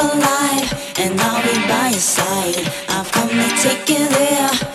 Alive, and I'll be by your side. I've got to take you there.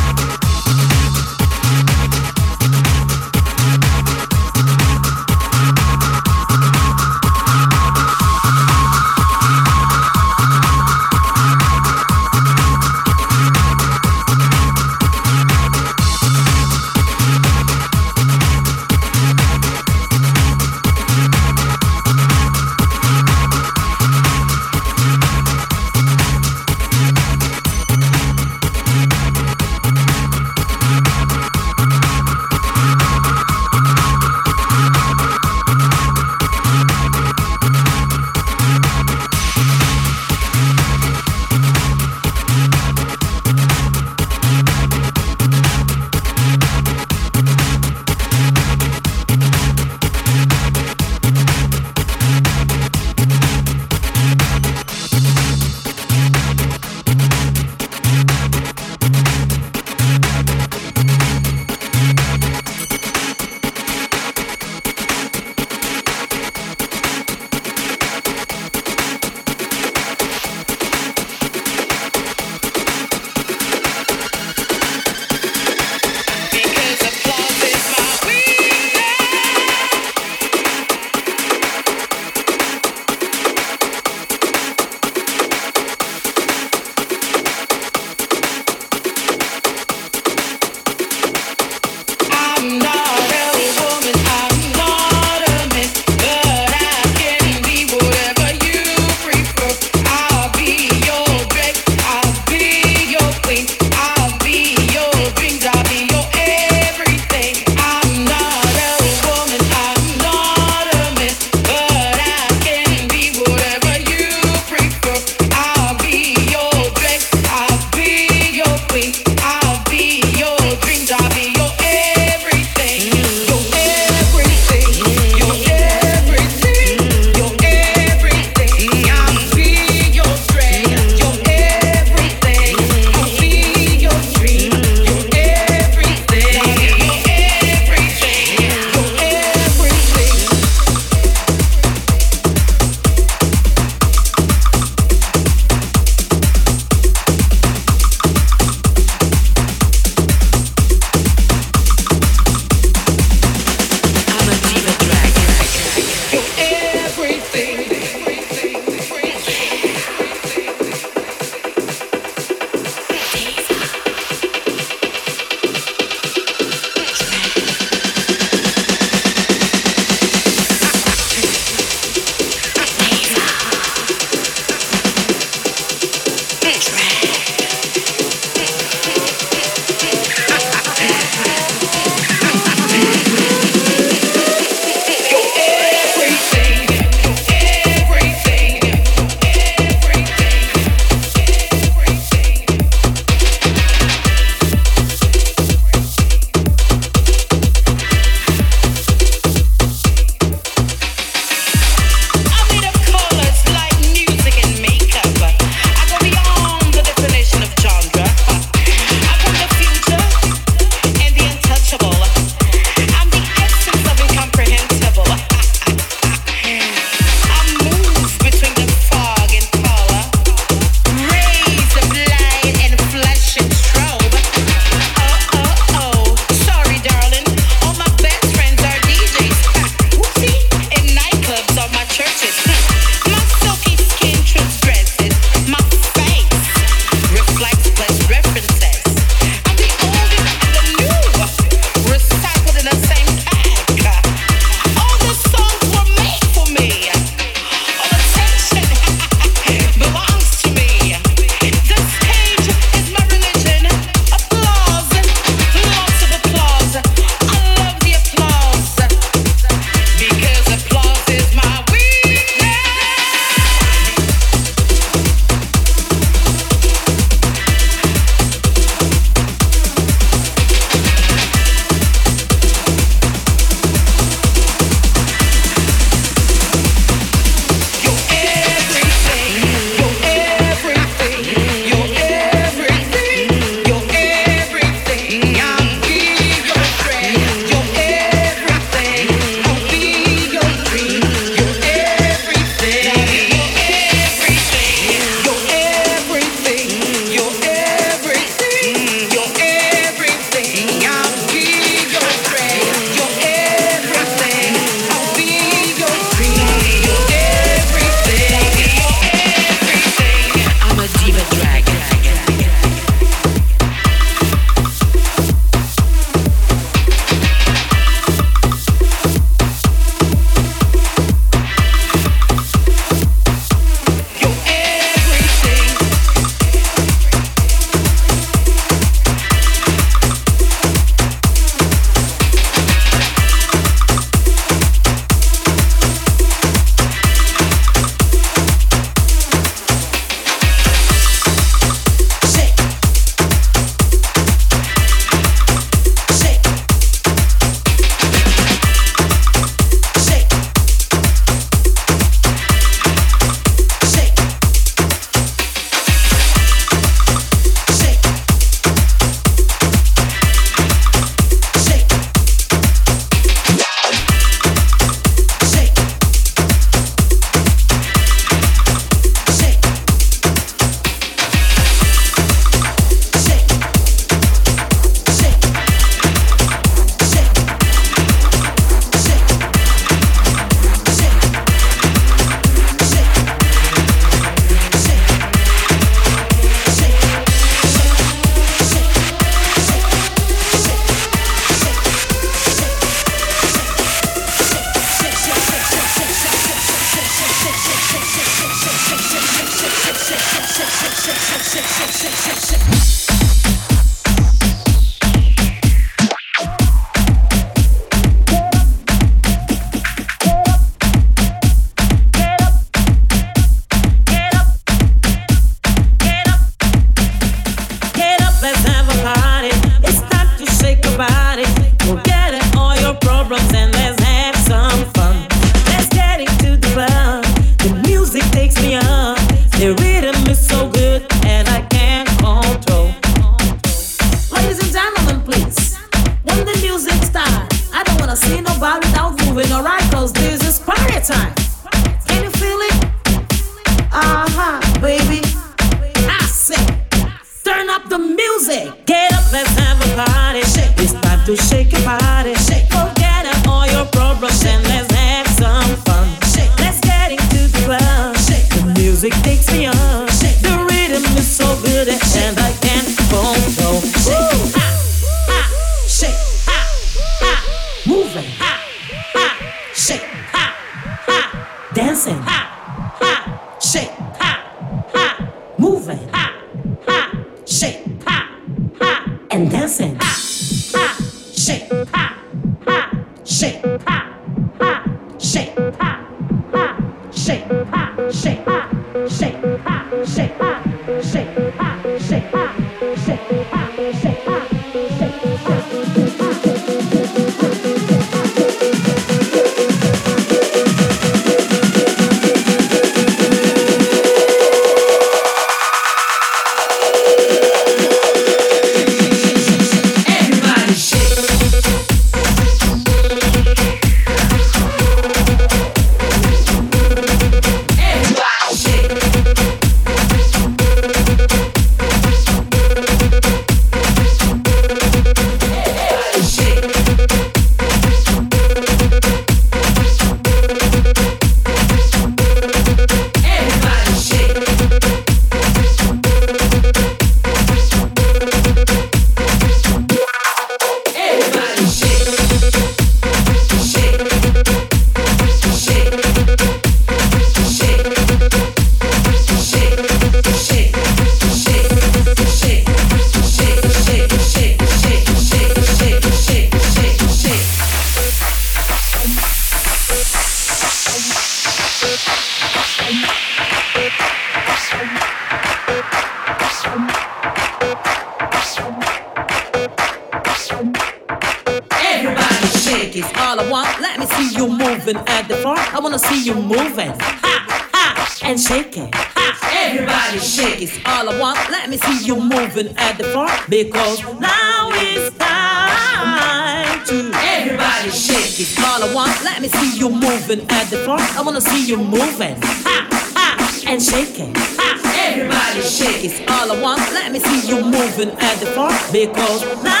because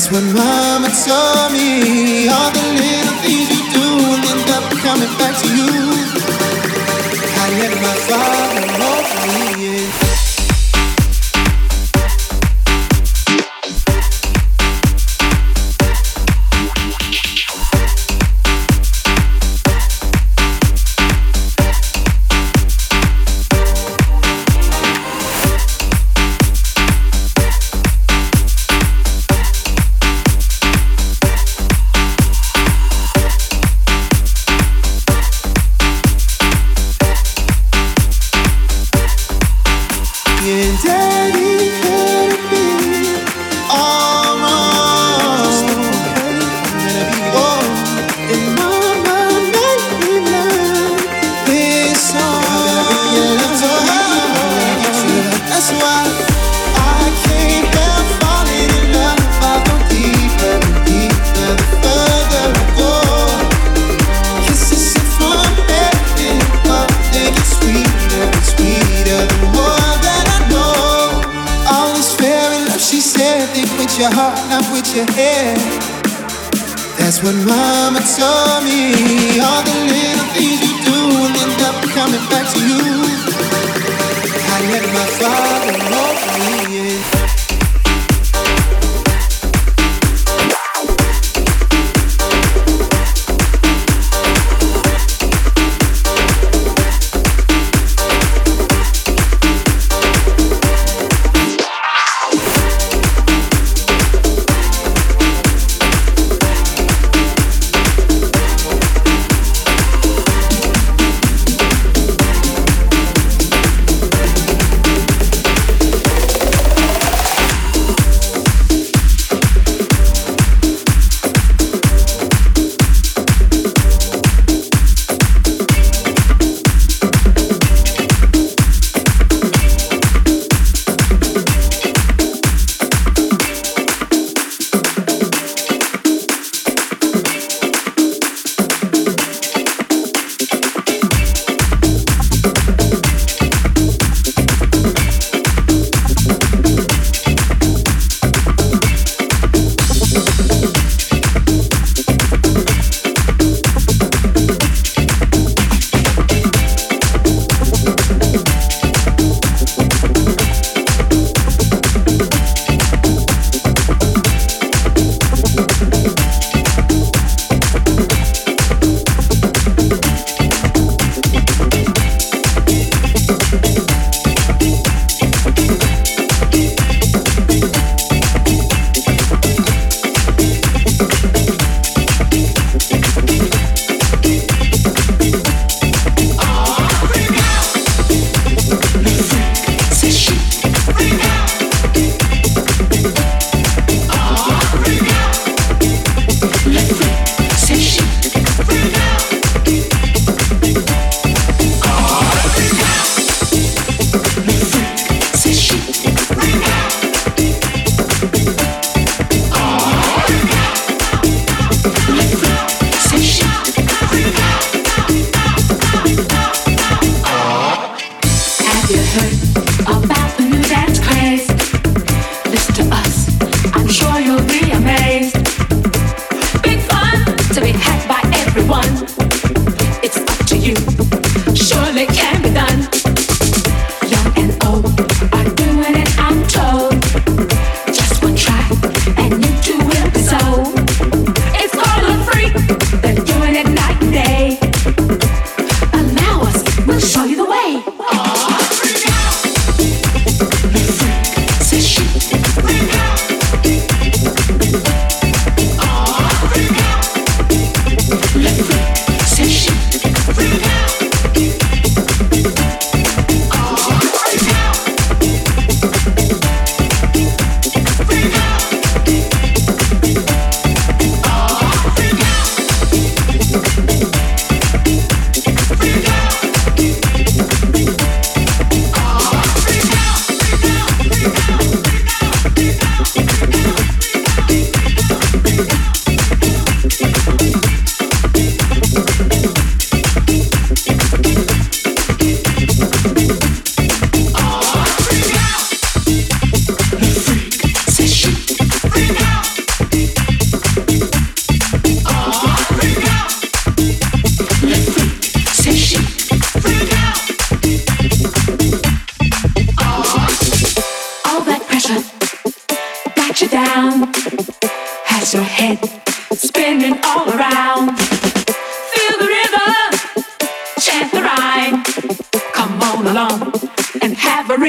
That's what mama told me. All the little things you do will end up coming back to you. I let my father know me. Yeah.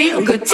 You know what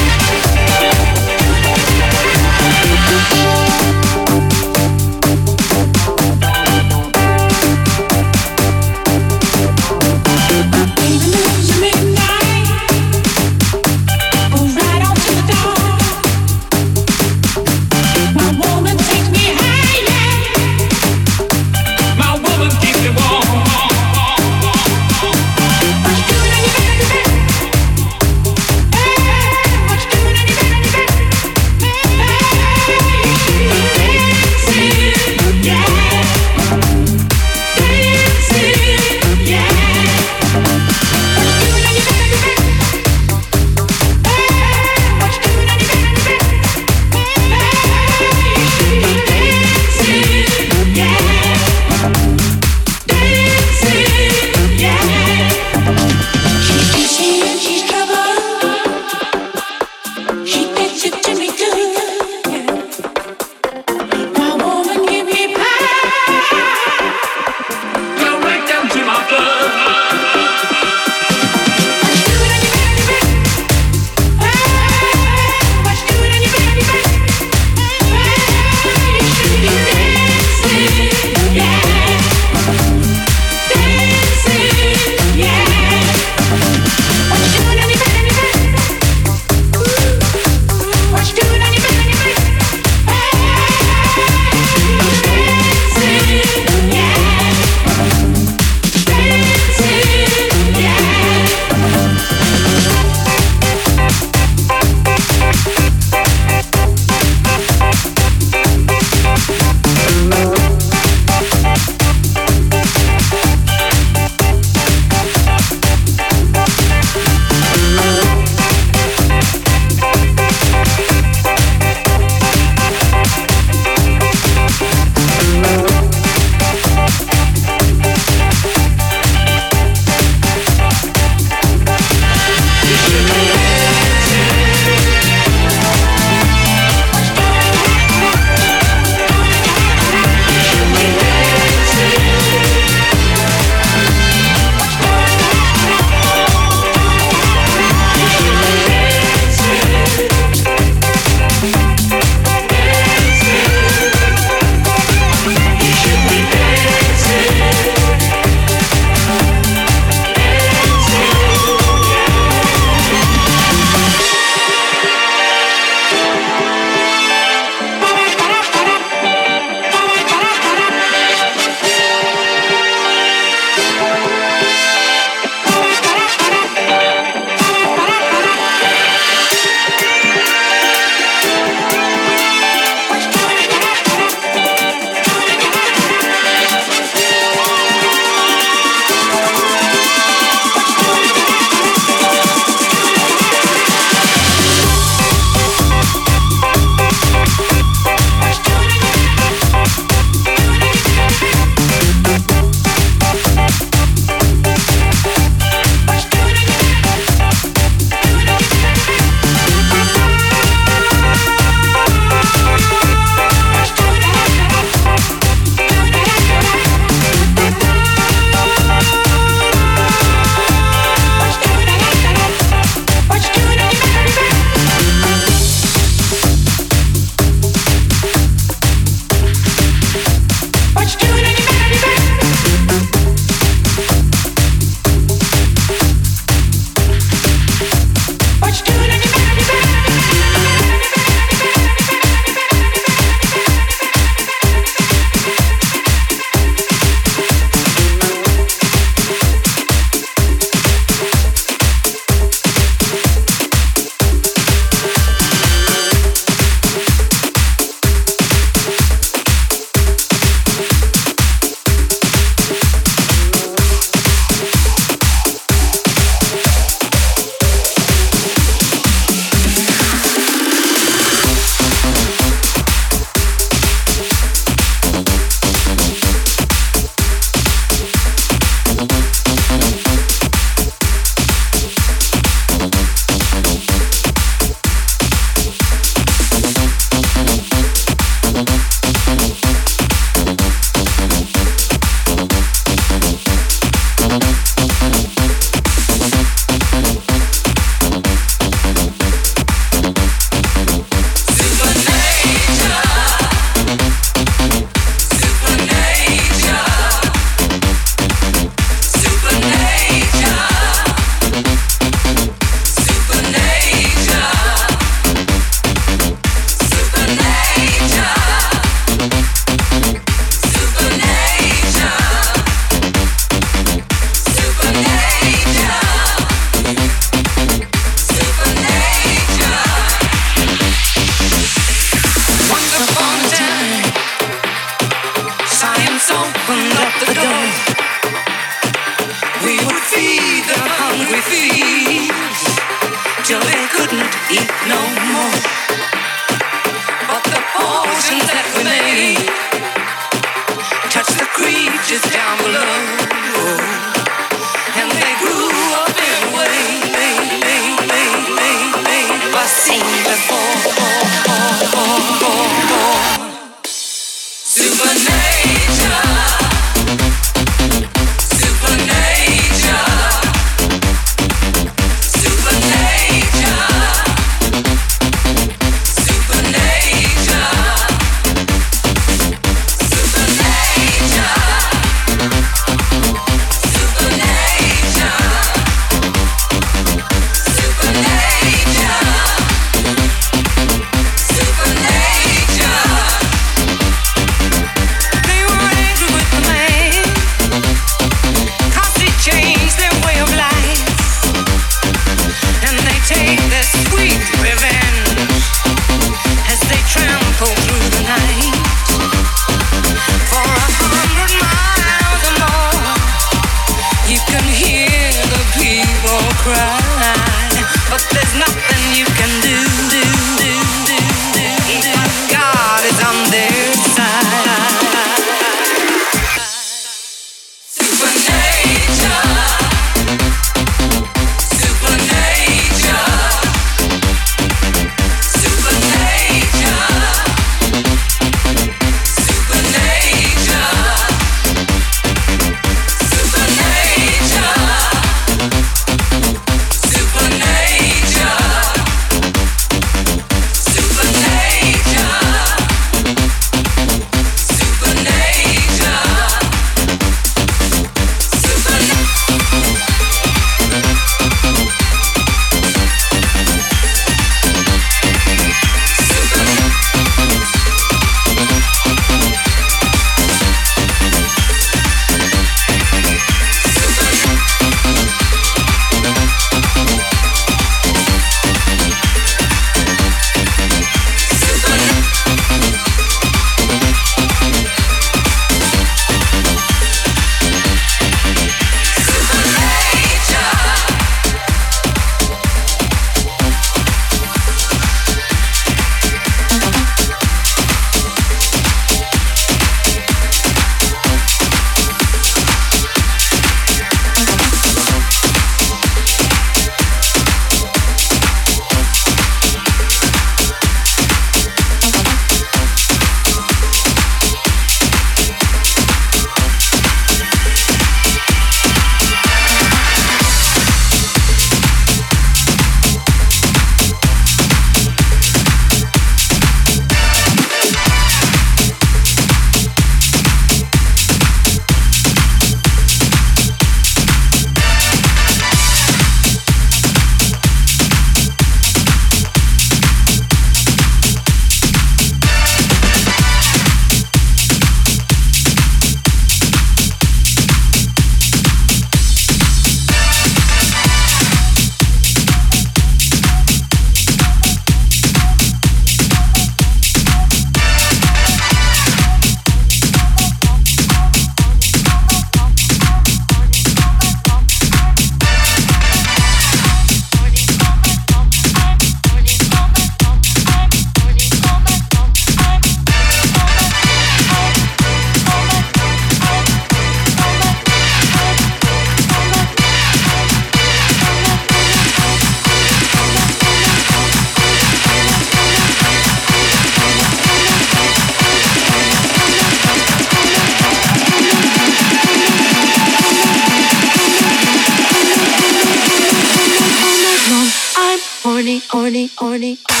morning.